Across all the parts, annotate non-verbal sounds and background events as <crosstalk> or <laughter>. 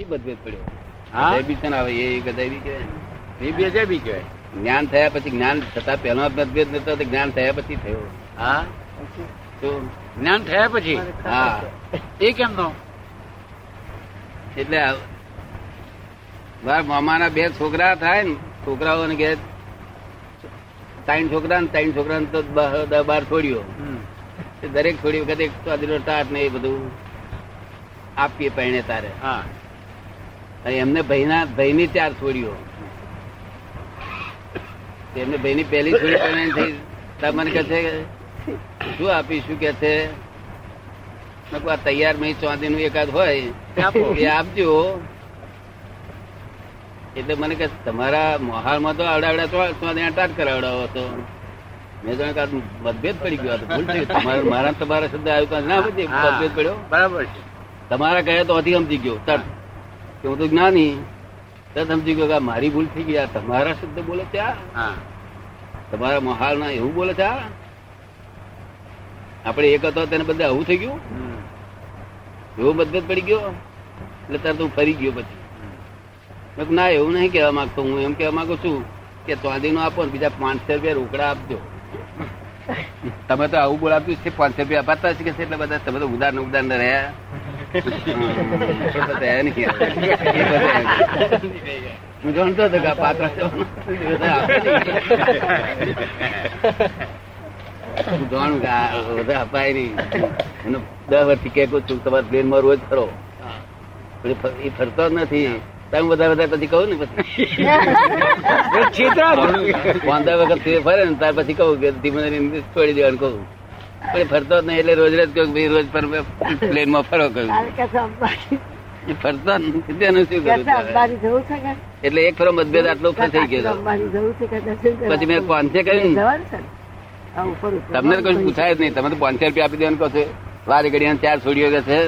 પછી મતભેદ પડ્યો. હા? આવે એ ગદાઈ બી કહેવાય. એ કહેવાય. જ્ઞાન થયા પછી જ્ઞાન થતા પહેલો મતભેદ નતો જ્ઞાન થયા પછી થયો. હા? તો જ્ઞાન થયા પછી? હા. એ કેમ નો? એટલે મારા મામાના બે છોકરા થાય ને છોકરાઓને કે ત્રણ છોકરા ને ત્રણ છોકરા તો બાર છોડ્યો. દરેક છોડી વખતે એક ટાટ ને એ બધું આપીએ પહેણે તારે. હા. એમને ભાઈના ભાઈની ચાર છોડીઓ એમને ભાઈની પહેલી છોડી થઈ તાર મને કહે છે શું આપીશું? કે છે? તૈયાર મહી ચોંદી નું એકાદ હોય એ આપજો. એટલે મને કે તમારા મોહાળમાં તો આવડાવડા આવડા અટાટ કરાવડાવો તો મેં તો મતભેદ પડી ગયો ભૂલ થઈ. તમારા મારા તમારા શબ્દ આવ્યું ના મતભેદ પડ્યો? બરાબર છે. તમારા કહે તો અતિ સમજી ગયો તરત કે હું તો જ્ઞાની. સમજી ગયો મારી ભૂલ થઈ ગયા તમારા શબ્દ બોલે ત્યાં તમારા મહાલ ના એવું બોલે છે આપણે એક હતો તેને બદલે આવું થઈ ગયું? એવો મતભેદ પડી ગયો? એટલે તરત હું ફરી ગયો પછી. ના એવું નહીં કહેવા માંગતો. હું એમ કહેવા માંગુ છું કે ચાંદી નો આપો ને બીજા પાંચસો રૂપિયા રોકડા આપજો. <laughs> તમે તો આવું બોલાવ્યું છે પાંચસો રૂપિયા અપાતા છે કે એટલે બધા તમે તો ઉદાર ને ઉદાર રહ્યા. હું જાણતો હતો કે પાત્ર જાણું કે બધા અપાય નહીં અને દસ વર્ષથી કે છું તમારા પ્લેનમાં રોજ ફરો એ ફરતો જ નથી. તમે બધા બધા પછી કહું ને પછી વાંધા વગર ફરે ને ત્યાર પછી કહું કે ધીમે ધીમે છોડી દેવાનું કહું. પણ ફરતો જ નહીં એટલે રોજ રોજ કહ્યું ભાઈ રોજ પર પ્લેનમાં ફરો કહ્યું. ફરતો તેનું શું કરું એટલે એક ફરો મતભેદ આટલો ફસાઈ ગયો? પછી મેં પાંચે કહ્યું. તમને તો કશું પૂછાય જ નહીં. તમે તો પાંચસો રૂપિયા આપી દેવાનું કહો છો. વાર ઘડી ચાર છોડીઓ કે છે.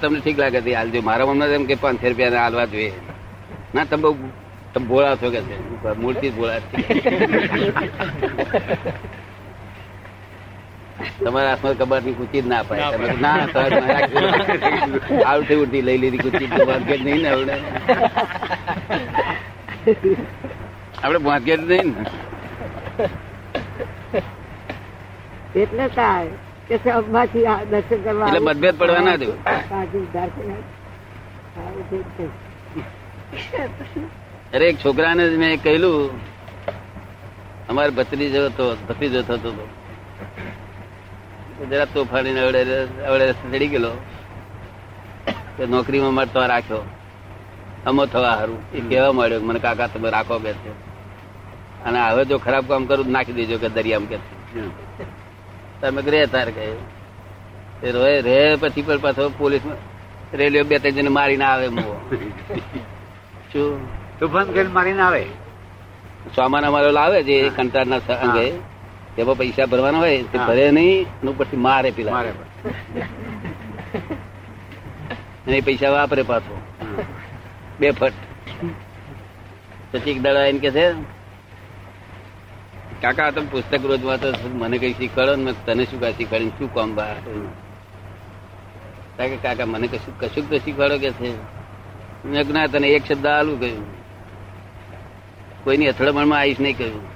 તમને ઠીક લાગે છે હાલજો. મારા મમ્મી એમ કે પાંચસો રૂપિયા હાલવા જોઈએ. ના તમે બહુ તમે ભોળા છો કે છે. મૂળથી જ ભોળા છે. <laughs> તમારા હાથમાં કબરની કુચી જ ના પાય તમે ના તો જ ના રાખજો. આવતી ઉડતી લઈ લીધી કુચી માર્કેટ નહીં ને આપણે આપણે માર્કેટ નહીં ને. એટલે થાય કે સૌમાંથી આ દર્શન કરવા એટલે મતભેદ પડવા ના દેવું. અરે એક છોકરાને જ મેં કહેલું અમારે ભત્રીજો હતો ભત્રીજો થતો હતો. જરા તોફાની અવડે અવડે રસ્તે ચડી ગયેલો. કે નોકરીમાં મારે રાખ્યો. અમો થવા હારું. એ કહેવા માંડ્યો મને કાકા તમે રાખો કે છે. અને હવે જો ખરાબ કામ કરું નાખી દેજો કે દરિયામાં કે તમે રે તાર કહે. એ રોય રે પછી પણ પાછો પોલીસ રેલીઓ બે ત્રણ જણ મારીને આવે મો. શું? તોફાન કરીને મારીને આવે? સ્વામાના મારો લાવે છે કંટાળના અંગે. તેમાં પૈસા ભરવાના હોય તે ભરે નહીં પછી મારે પેલા. <laughs> અને પૈસા વાપરે પાછો. બે ફટ. પછી એક દાડા એને કે છે કાકા તમે પુસ્તક રોજ વાંચો મને કઈ શીખવાડો ને તને શું કાંઈ શીખવાડી શું કામ બહાર કાકા કાકા મને કશું કશું તો શીખવાડો કે છે. મેં ના તને એક શબ્દ આલું કહ્યું. કોઈની અથડામણમાં આવીશ નહીં કહ્યું.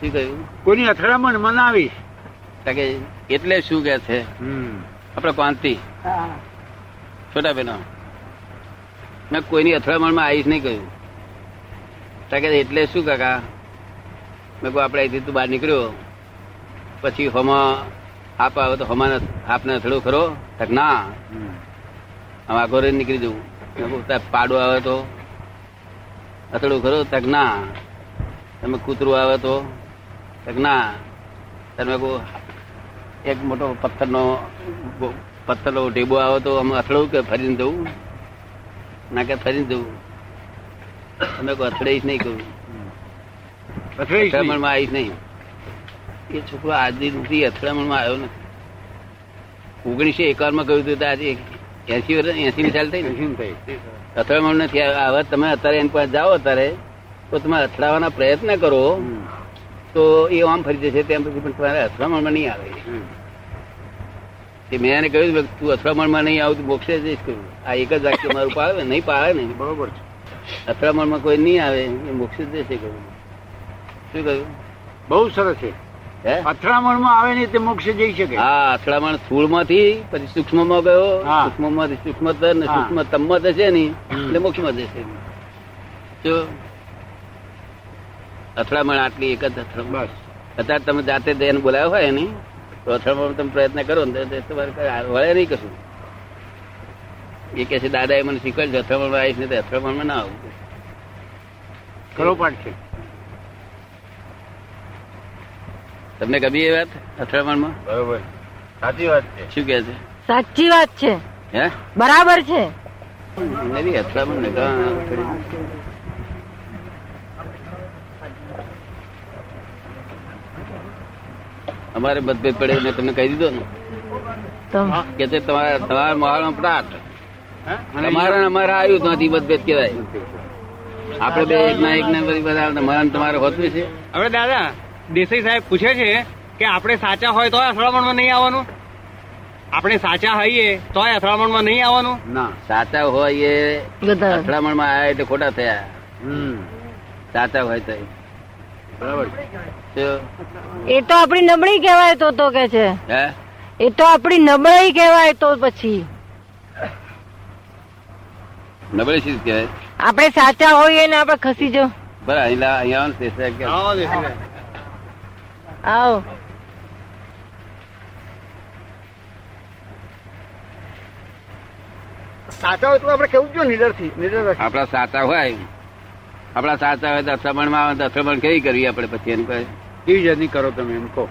શું કહ્યું કોઈની અથડામણ મનાવીશ. કે એટલે શું કે છે? હમ. આપડે પાંતિ. હા. છોટા બેનો મેં કોઈની અથડામણમાં આવીશ નહીં કહ્યું. કે એટલે શું કાકા? મેં કહું આપણે અહીંથી તું બહાર નીકળ્યો. પછી હોમા આપ આવે તો હમાને આપને અથડો ખરો. તક ના. હમ. આમ આખો રે નીકળી જવું. મેં કહું પાડો આવે તો. અથડું ખરો. તક ના. તમે કૂતરું આવે તો? ના તમે કહું એક મોટો પથ્થરનો પથ્થરનો ઢેબો આવે તો અમે અથડું કે ફરીને દઉં ના કે ફરીને દઉં તમે કહો અથડાઈશ નહીં કહું. અથડામણમાં આવીશ નહીં. એ છોકરો આજે સુધી અથડામણમાં આવ્યો નથી ઓગણીસો એકાવનમાં કહ્યું હતું આજે એસી વર્ષ એસી ની સાલ થઈ ને. અથડામણ નથી આવ્યા. તમે અત્યારે એની પાસે જાઓ અત્યારે તો તમે અથડાવાના પ્રયત્ન કરો. તો એ આમ ફરી જશે તેમ પછી પણ તમારે અથડામણમાં નહીં આવે. મેં એને કહ્યું તું અથડામણમાં નહીં આવું તો મોક્ષે જઈશ કહ્યું આ એક જ વાક્ય મારું પાડે નહીં પાડે ને. બરોબર છે. અથડામણમાં કોઈ નહીં આવે એ મોક્ષે જશે કહ્યું શું કહ્યું? બહુ સરસ છે. હે? અથડામણમાં આવે નહીં તે મોક્ષે જઈ શકે. હા અથડામણ સ્થૂળમાંથી પછી સૂક્ષ્મમાં ગયો. સૂક્ષ્મમાંથી સૂક્ષ્મતર ને. સૂક્ષ્મ તમમાં થશે નહીં. એટલે મોક્ષમાં જશે જો અથડામણ આટલી એક જ અથડામણ. અત્યારે તમે જાતે એને બોલાવ્યો હોય ને તો અથડામણ તમે પ્રયત્ન કરો ને તો તમારે વળે નહીં કશું. એ કે છે દાદા એ મને શીખવાડ છે અથડામણ આવીશ ને તો અથડામણમાં ના આવું. ખરો પાઠ છે. તમને ગમી એ વાત અથડામણમાં? બરોબર. સાચી વાત છે. શું કે છે? સાચી વાત છે. હે? બરાબર છે. નથી અથડામણ ને કાં અથડી. અમારે મતભેદ પડે મેં તમને કહી દીધો ને. કે છે તમારા તમારા મહાલમાં પ્રાટ. અમારા અમારા આવ્યું ત્યાંથી મતભેદ કહેવાય. આપડે બે એક ના એક ને બધી બધા તમારા તમારે હોતું છે. હવે દાદા દેસાઈ સાહેબ પૂછે છે કે આપણે સાચા હોય તોય અથડામણમાં નહીં આવવાનું? આપણે સાચા હોઈએ તોય અથડામણમાં નહીં આવવાનું? ના સાચા હોઈએ અથડામણમાં આવ્યા એટલે ખોટા થયા. હમ. સાચા હોય તો બરાબર? એ તો આપણી નબળી કહેવાય તો તો કે છે. એ તો આપણી નબળી કહેવાય તો પછી. નબળી શી કહેવાય? આપણે સાચા હોઈએ ને આપણે ખસી જો બરાબર અહીંયા અહીંયા આવો સાચા હોય તો આપણે કેવું જોઈએ નિડરથી નિડર આપડા સાચા હોય. આપડા સાચા હોય તો અથડામણમાં આવે તો કેવી કરવી આપણે પછી એમ કહે કેવી જાતની કરો તમે એમ કહો.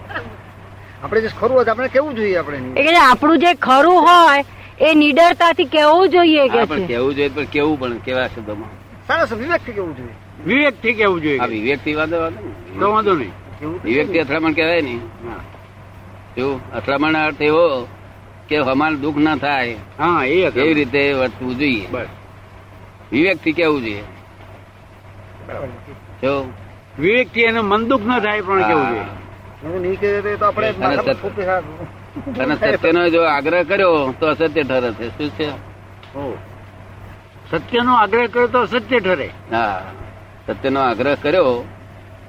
આપણે જે ખરું હોય આપણે કેવું જોઈએ આપણે? એટલે કે આપણું જે ખરું હોય એ નિડરતાથી કેવું જોઈએ કે પણ કેવું જોઈએ પણ કેવું પણ કેવા શબ્દોમાં? સરસ વિવેકથી કેવું જોઈએ? વિવેકથી કેવું આ જોઈએ? વિવેકથી વાંધો વાંધો તો નહીં. વાંધો નહીં વિવેકથી અથડામણ કહેવાય નહીં જો અથડામણ અર્થ એવો કે અમારે દુઃખ ના થાય હા એ. એવી રીતે વર્તવું જોઈએ. બસ. વિવેકથી કેવું જોઈએ? બરાબર. જો વિવેકથી એને મન દુઃખ ન થાય પણ કેવું જોઈએ. હા. નહીં કે તો આપણે અને સત- અને સત્યનો જો આગ્રહ કર્યો તો અસત્ય ઠરે છે. શું છે? સત્યનો આગ્રહ કર્યો તો સત્ય ઠરે. હા. સત્યનો આગ્રહ કર્યો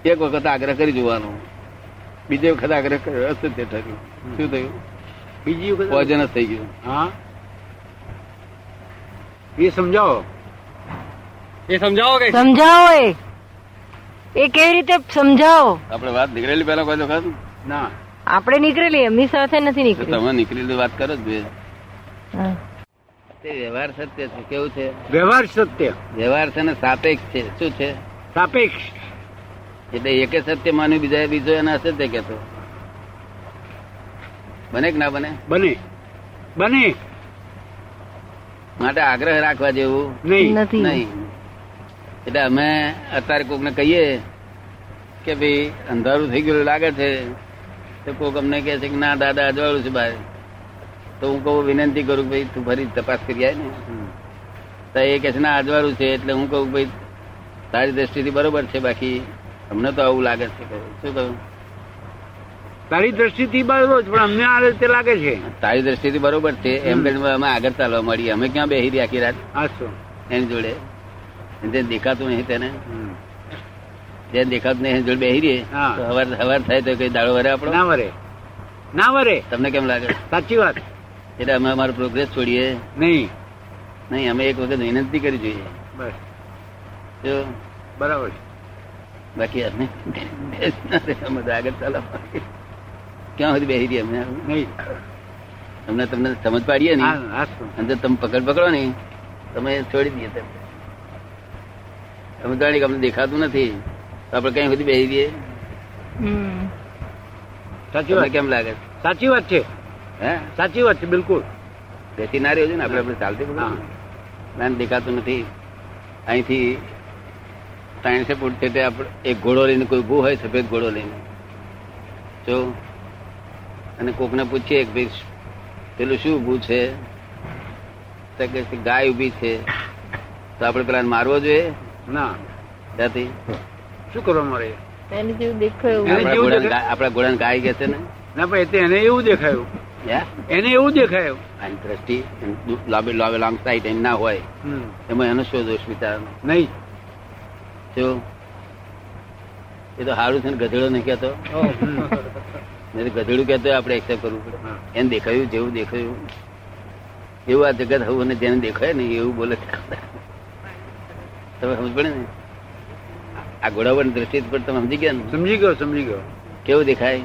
એક વખત આગ્રહ કરી જોવાનો. બીજી વખત આગ્રહ કર્યો અસત્ય ઠર્યું. શું થયું? બીજી વખત? જ થઈ ગયું. હા. એ સમજાવો. એ સમજાવો કે સમજાવો એ એ કેવી રીતે સમજાવો? આપણે વાત નીકળેલી પેલા કોઈ વખત? ના. આપણે નીકળેલી એમની સાથે નથી નીકળી તમે નીકળેલી વાત કરો જ બે. તે વ્યવહાર સત્ય છે કેવું છે? વ્યવહાર સત્ય. વ્યવહાર છે ને સાપેક્ષ છે શું છે? સાપેક્ષ. એટલે એકે સત્ય માન્યું બીજા બીજો એને અસત્ય કેતો બને કે ના બને? બને. બને. માટે આગ્રહ રાખવા જેવું? નહીં. નહીં. એટલે અમે અત્યારે કોકને કહીએ કે ભાઈ અંધારું થઈ ગયેલું લાગે છે તો કોક અમને કહે છે કે ના દાદા અજવાળું છે બહાર તો હું કહું વિનંતી કરું કે ભાઈ તું ફરી તપાસ કરી આવે ને. તો એ કહે છે ના અજવાળું છે એટલે હું કહું ભાઈ તારી દ્રષ્ટિથી બરોબર છે બાકી અમને તો આવું લાગે છે. શું કહ્યું તારી દ્રષ્ટિથી બરોબર છે, પણ અમને આ રીતે લાગે છે. તારી દ્રષ્ટિથી બરોબર છે એમ કે અમે આગળ ચાલવા મળીએ અમે ક્યાં બેહી રહ્યા આખી રાત? એની જોડે. જે દેખાતું નહીં તેને. જે દેખાતું નહીં જોડે બેહી રહીએ. હવાર હવાર થાય તો કઈ દાડો વરે આપણો? ના વરે. ના વરે. તમને કેમ લાગે? સાચી વાત. એટલે અમે અમારો પ્રોગ્રેસ છોડીએ. નહીં. નહીં અમે એક વખત વિનંતી કરી જોઈએ. બસ. જો. બરાબર. બાકી અમે અમે આગળ ચાલો ક્યાં સુધી બેસી રહીએ અમે? નહીં. તમને તમને સમજ પાડીએ ને જો તમે પકડ પકડો ને તમે છોડી દઈએ તમે તમે જાણી કે અમને દેખાતું નથી. તો આપણે કઈ સુધી બેસી દઈએ હમ. સાચી વાત. કેમ લાગે? સાચી વાત છે. હે? સાચી વાત છે બિલકુલ. બેસી ના રહ્યો છે ને આપણે આપણે ચાલતી હા. ના દેખાતું નથી. અહીંથી ત્રણસો ફૂટ છે તે આપણે એક ઘોડો લઈને કોઈ ઉભું હોય સફેદ ઘોડો લઈને. જો અને કોકને પૂછીએ કે ભાઈ પેલું શું ઉભું છે? કે છે, ગાય ઊભી છે. તો આપણે પેલા મારવો જોઈએ? ના. શું કરવા મળે એની જેવું એને જેવું ઘોડાને દેખાય. ગા- ગાય ગયા છે ને? ના પણ એને એવું દેખાયું. એને એવું દેખાય. આની દ્રષ્ટિ લાંબી લાંબે લાંબ સાઈડ એમ ના હોય. એમાં એનો શું દોષ વિચાર નહીં. જો એ તો સારું છે ને ગધેડો નહીં કહેતો? નહીં તો ગધેડું કહેતો આપણે એક્સેપ્ટ કરવું પડે. એને દેખાયું જેવું દેખાયું. એવું આ જગત હવે અને જેને દેખાય ને એવું બોલે તમે સમજ પડે ને? આ ઘોડાવાની દ્રષ્ટિ પર તમે સમજી ગયા ને? સમજી ગયો સમજી ગયો. કેવું દેખાય?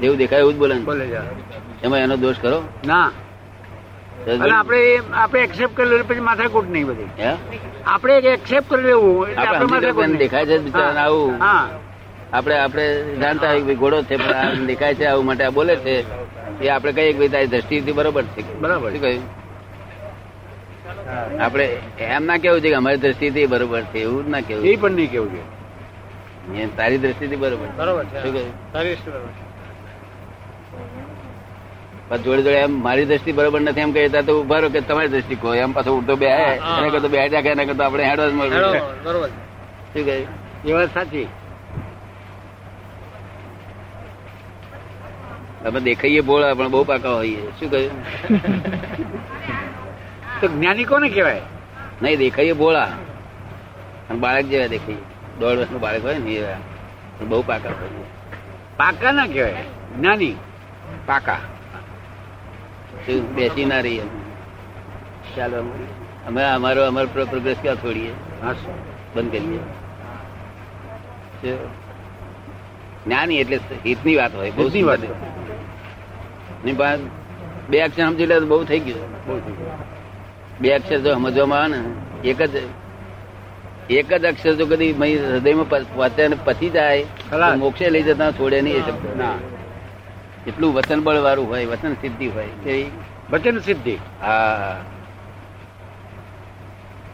જેવું દેખાય એવું જ બોલે બોલે એમાં એનો દોષ કરો ના. આપણે આપણે એક્સેપ્ટ કરી લેવું પછી માથાકૂટ નહીં બધી. આપણે એક્સેપ્ટ કરી લેવું આપણે દેખાય છે બિચારા આવું. આપણે આપણે જાણતા હોય કે ઘોડો છે પણ દેખાય છે આવું માટે આ બોલે છે. એ આપણે કહીએ કે ભાઈ તારી દ્રષ્ટિથી બરોબર છે. બરાબર. કહ્યું? આપણે એમ ના કેવું છે કે અમારી દ્રષ્ટિથી બરોબર છે એવું ના કેવું એ પણ નહીં કેવું છે. તારી દ્રષ્ટિથી બરોબર છે. બરોબર છે. પણ જોડે જોડે એમ મારી દ્રષ્ટિ બરોબર નથી એમ કહેતા તો ઊભા રહો કે તમારી દ્રષ્ટિ કહો એમ પાછો ઉડતો બે એને કરતો બે જાગે એને કરતો આપણે હેડવા જ મળવું બરોબર શું કહ્યું એ વાત સાચી. અમે દેખાઈએ ભોળા પણ બહુ પાકા હોઈએ. શું કહ્યું <laughs> તો જ્ઞાની કોને કહેવાય? નહીં દેખાય ભોળા. અને બાળક જેવા દેખાય દોઢ વર્ષનું બાળક હોય ને એવા. બહુ પાકા હોય. પાકા ના કહેવાય? જ્ઞાની? પાકા. બેસી ના રહીએ. ચાલો અમે અમારો અમારો પ્રોગ્રેસ ક્યાં છોડીએ? બંધ કરીએ. જ્ઞાની એટલે હિતની વાત હોય. બહુ વાત. ની બાદ બે અક્ષર સમજી લે તો બહુ થઈ ગયું. બહુ થઈ ગયું. બે અક્ષર જો સમજવામાં આવે ને. એક જ એક જ અક્ષર જો કદી મય હૃદયમાં પ- પહોંચે અને જાય મોક્ષે લઈ જતા છોડે નહીં એ શબ્દ. ના. એટલું વચન બળ વાળું હોય વચન સિદ્ધિ હોય. એ વચન સિદ્ધિ. હા.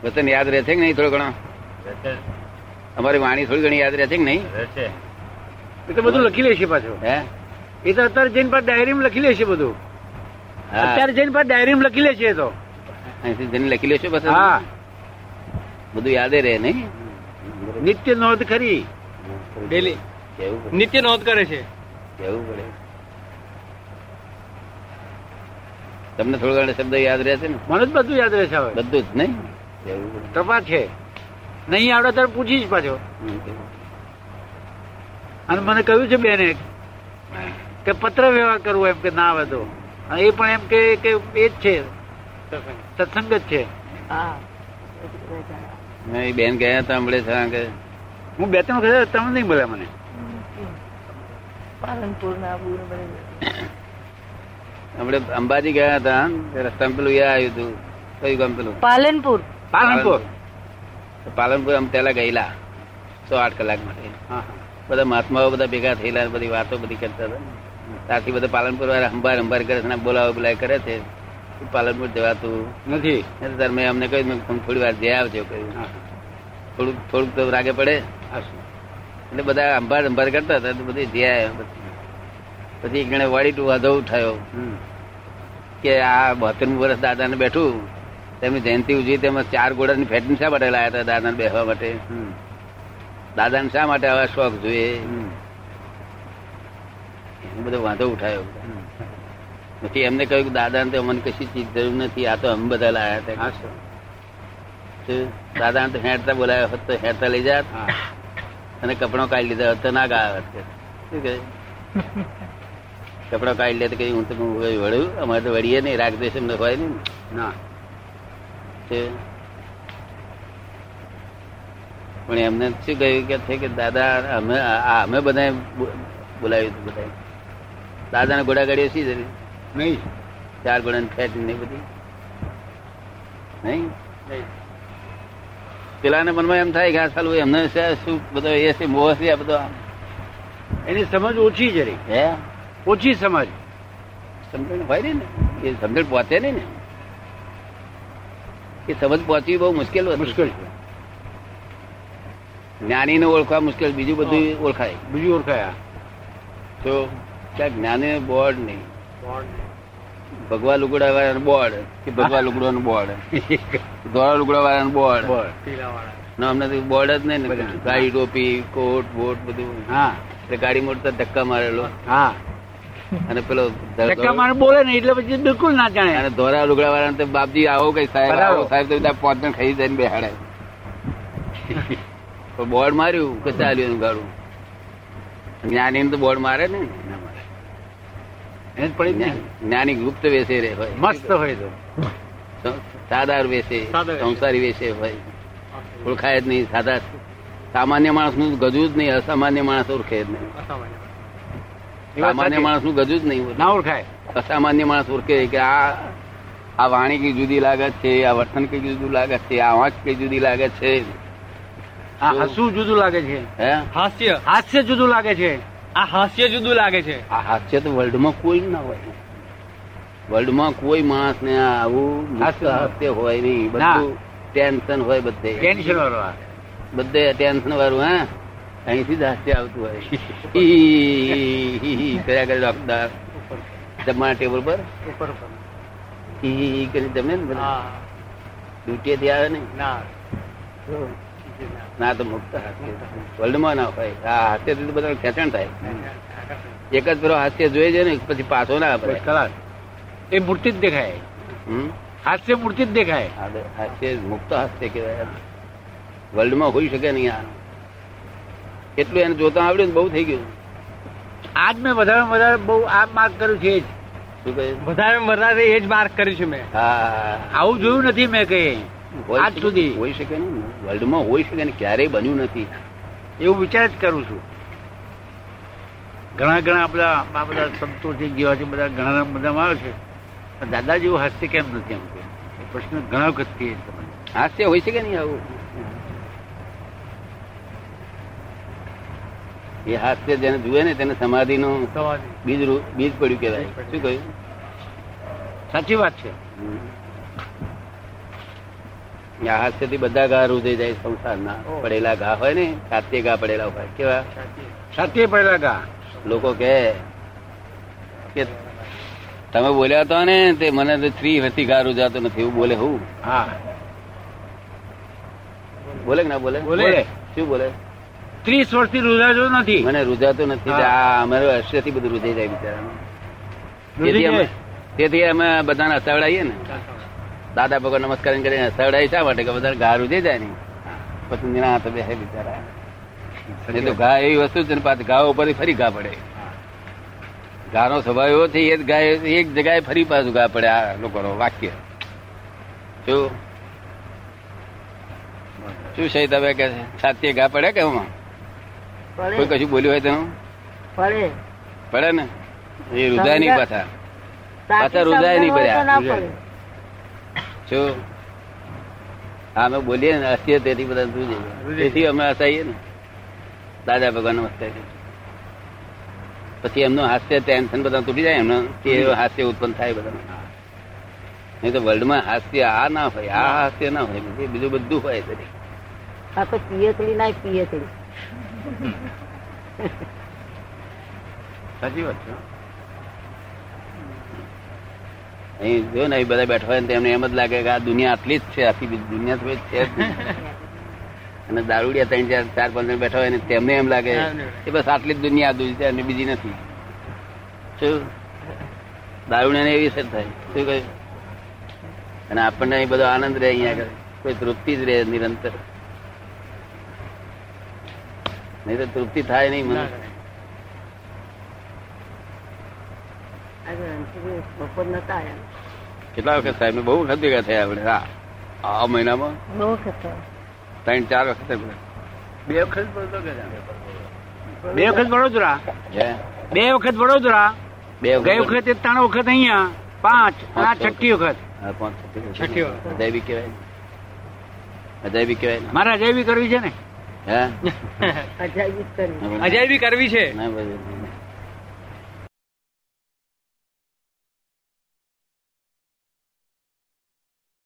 વચન યાદ રહે છે કે નહીં થોડો ઘણો? અમારી વાણી થોડી ઘણી યાદ રહે છે કે નહીં? એ તો બધું લખી લેશે પાછું. હે? એ તો અત્યારે જઈને પાછું ડાયરીમાં લખી લેશે બધું. અત્યારે જઈને પાછું ડાયરીમાં લખી લેશે એ તો. અહીંથી જઈને લખી લેશો બસ હા. બધું યાદ રહે નહીં? નિત્ય નોંધ ખરી. ડેલી. નિત્ય નોંધ કરે છે. કેવું પડે? તમને થોડો ઘણો શબ્દ યાદ રહે છે ને? મને જ બધું યાદ રહેશે હવે. બધું જ નહીં? તપાસ છે. નહીં આવડે ત્યારે પૂછીશ પાછો. અને મને કહ્યું છે બેને કે પત્ર વ્યવહાર કરવો એમ કે ના આવે તો. એ પણ એમ કે કે એ જ છે. સત્સંગ જ છે. હા. બેન ગયા હતા હમણાં છે કે. હું બે ત્રણ વખત તમે નહીં બોલ્યા મને. પાલનપુર ના. હમણાં અંબાજી ગયા હતા રસ્તામાં પેલું યા આવ્યું હતું. કયું ગામ પેલું? પાલનપુર. પાલનપુર. પાલનપુર. અમે પેલા ગયેલા સો આઠ કલાક માટે. હા બધા મહાત્માઓ બધા ભેગા થયેલા બધી વાતો બધી કરતા હતા. ત્યાંથી બધા પાલનપુર વાળા અંબાર અંબાર કરે છે બોલાવો બોલાય કરે છે. પાલનપુર જવાતું નથી. ત્યારે મેં અમને કહ્યું મેં તમે થોડી વાર જઈ આવજો કહ્યું. થોડુંક થોડુંક તો રાગે પડે. એટલે બધા અંબાર અંબાર કરતા હતા તો બધી જઈ આવ્યા પછી એક જણે વાડી ટુ વાંધો ઉઠાયો. કે આ બોતેરમું વર્ષ દાદાને બેઠું. તેમની જયંતિ ઉજવી તેમાં ચાર ઘોડાની ફેટની શા માટે લાયા હતા દાદાને બેસવા માટે. દાદાને શા માટે આવા શોખ જોઈએ. બધો વાંધો ઉઠાયો. પછી એમને કહ્યું કે દાદાને તો અમને કશી ચીજ જરૂર નથી આ તો અમે બધા લાયા હતા. દાદા? શું? તો હેડતા બોલાયો હોત તો હેડતા લઈ જાત અને કપડો કાઢી લીધા હોત તો ના ગાવત હોત. શું કહે? કપડો કાઢી લે તો કઈ હું તો વળ્યું? અમારે તો વળીએ નહીં રાગ દેશ એમને હોય નહીં ના. પણ એમને શું કહ્યું કે છે કે દાદા અમે અમે બધા બોલાવ્યું હતું બધા દાદાને ઘોડા ગાડીઓ શી જરી નહીં. ચાર ગુણ ફેટ ને બધી. નહીં? પેલાને મનમાં એમ થાય કે આ સાલું એમને શું બધો એ છે મોહ છે આ બધો એની સમજ ઓછી જરી હે? ઓછી સમજ. સમજણ હોય ને. એ સમજણ પહોંચે નહીં ને. એ સમજ પહોંચવી બહુ મુશ્કેલ છે. મુશ્કેલ છે. જ્ઞાનીને ઓળખવા મુશ્કેલ બીજું બધું ઓળખાય. બીજું ઓળખાયા તો ક્યાંક જ્ઞાની બોર્ડ નહીં. ભગવા લુગડા વાળાનું બોર્ડ કે ભગવા લુગડાનું બોર્ડ? ધોળા લુગડા વાળાનું બોર્ડ. ના અમને તો બોર્ડ જ નહીં ને ગાડી ટોપી કોટ બોટ બધું. હા. ગાડી મોટતા ધક્કા મારેલો. હા. અને પેલો ધક્કા મારે બોલે ને એટલે પછી બિલકુલ ના જાણે. અને ધોરા લુગડા વાળા તો બાપજી આવો કઈ સાહેબ આવો સાહેબ તો બધા પાંચ જણ ખાઈ જાય બેહાડે બોર્ડ માર્યું કે ચાલ્યું ગાડું. જ્ઞાની તો બોર્ડ મારે ને ના મારે. એને જ પડી જ ને જ્ઞાની ગુપ્ત વેસે રે હોય. મસ્ત હોય તો. સાદાર વેસે સંસારી વેસે હોય. ઓળખાય જ નહીં સાદા સામાન્ય માણસનું ગજું જ નહીં અસામાન્ય માણસ ઓળખે જ નહીં. સામાન્ય માણસનું ગજું જ નહીં ના ઓળખાય. અસામાન્ય માણસ ઓળખે કે આ આ વાણી કઈ જુદી લાગે છે આ વર્તન કઈ જુદું લાગે છે આ આંખ કઈ જુદી લાગે છે. આ હસવું જુદું લાગે છે. હે? હાસ્ય. હાસ્ય જુદું લાગે છે. આ હાસ્ય જુદું લાગે છે. આ હાસ્ય તો વર્લ્ડમાં કોઈ ના હોય. વર્લ્ડમાં કોઈ માણસ ને આવું હાસ્ય. હોય નહીં. બધું ટેન્શન હોય બધે. ટેન્શન વાળું બધે ટેન્શન વાળું હા. અહીંથી જ હાસ્ય આવતું હોય. <laughs> કર્યા કરે ડોક્ટર જમવાના ટેબલ પર? ઉપર કરી જમે ને ડ્યુટીએથી આવે ને? ના. તો મુક્ત વર્લ્ડમાં ના હોય. આ હાસ્યથી બધા ખેંચણ થાય. એક જ પેલો હાસ્ય જોઈએ છે ને પછી પાછો ના બસ આપે ખલાસ એ મૂર્તિ જ દેખાય. હાસ્ય મૂર્તિ જ દેખાય. હાસ્ય મુક્ત હાસ્ય કહેવાય. વર્લ્ડમાં હોઈ શકે નહીં આ એટલું એને જોતા આવડ્યું ને બહુ થઈ ગયું. આજ મેં વધારે વધારે બહુ આ માર્ક કર્યું છે જ. વધારે વધારે એ જ માર્ક કર્યું છે મેં. હા. આવું જોયું નથી મેં કઈ. આજ સુધી. હોઈ શકે નહીં. વર્લ્ડમાં હોઈ શકે ને ક્યારેય બન્યું નથી. એવું વિચાર જ કરું છું. ઘણા ઘણા બધા આ બધા સંતો છે જેવા છે બધા ઘણા બધામાં આવે છે. દાદા જેવું હાસ્ય કેમ નથી એમ કે? પ્રશ્ન ઘણા વખત થયે તમને. હાસ્ય હાસ્ય હોઈ શકે નહીં આવું. એ હાસ્ય જેને જુએ ને તેને સમાધિ. નું બીજ બીજ પડ્યું. કેવાય શું કહ્યું? સાચી વાત છે. આ બધા ઘા રૂજાઈ જાય સંસારના. પડેલા ઘા હોય ને સાતે ઘા પડેલા હોય. કેવા? સાતે પડેલા ઘા? લોકો કે તમે બોલ્યા હતા ને તે મને તો થ્રી હતી ઘા રૂજાતો નથી એવું બોલે હું? હા. બોલે કે ના બોલે? બોલે. શું બોલે? ત્રીસ વર્ષથી રૂજાતો નથી. મને રૂજાતો નથી આ અમારું હસ્યથી બધું રૂજાઈ જાય બિચારા તેથી અમે જાય. તેથી અમે બધાને હસાવડાવીએ ને. દાદા ભગવાન નમસ્કાર કરીને સડાય શા માટે? કે બધા ઘા રૂજાઈ જાય ને પછી નિરા હાથે બેસે બિચારા. એ તો ઘા એવી વસ્તુ છે ને પાછી ઘા ઉપર ફરી ઘા પડે. ઘાનો સ્વભાવ એવો છે એ જ ઘા એક જગ્યાએ ફરી પાછું ઘા પડે આ લોકોનો વાક્ય. શું શું છે તમે કે છે? ઘા પડે કે એમાં? કોઈ કશું બોલ્યું હોય તેનું પડે. પડે ને? એ રુદાય નહીં પાછા. પાછા રુદાય નહીં પડ્યા. શું અમે બોલીએ ને હસીએ તેથી બધા શું રૂજે. તેથી અમે હસાઈએ ને. દાદા ભગવાન નમસ્તે પછી એમનું હાસ્ય ટેન્શન બધા તૂટી જાય એમનું. તે હાસ્ય ઉત્પન્ન થાય બધા. નહીં તો વર્લ્ડમાં હાસ્ય આ ના હોય આ હાસ્ય ના હોય બીજું. બધું હોય તરી આ તો પિયતડી ના પિયતડી સાચી વાત છે અહીં જો ને બધા બેઠા હોય તેમને એમ જ લાગે કે આ દુનિયા આટલી જ છે આખી બીજી દુનિયા તો છે જ અને દારૂડિયા ત્રણ ચાર ચાર પાંચ જણ બેઠા હોય ને તેમને એમ લાગે કે બસ આટલી જ દુનિયા આ છે અને બીજી નથી. શું? દારૂડિયાને એવી અસર થાય. શું કહ્યું? અને આપણને અહીં બધો આનંદ રહે અહીંયા આગળ. કોઈ તૃપ્તિ જ રહે નિરંતર. નહીં તો તૃપ્તિ થાય નહીં મને આજે રણછોડજી બપોર નતા આવ્યા કેટલા વખત સાહેબ બહુ વખત ભેગા થયા આપણે હા. આ મહિનામાં? બહુ વખત ત્રણ ચાર વખત બે વખત બે વખત વડોદરા બે વખત વડોદરા બે ગઈ વખતે ત્રણ વખત અહીંયા. પાંચ આ છઠ્ઠી વખત. પાંચ છઠ્ઠી વખત. અજાયબી કહેવાય. અજાયબી કહેવાય મારે અજય બી કરવી છે ને? હે? <laughs> અજાયબી જ કરી બી કરવી છે.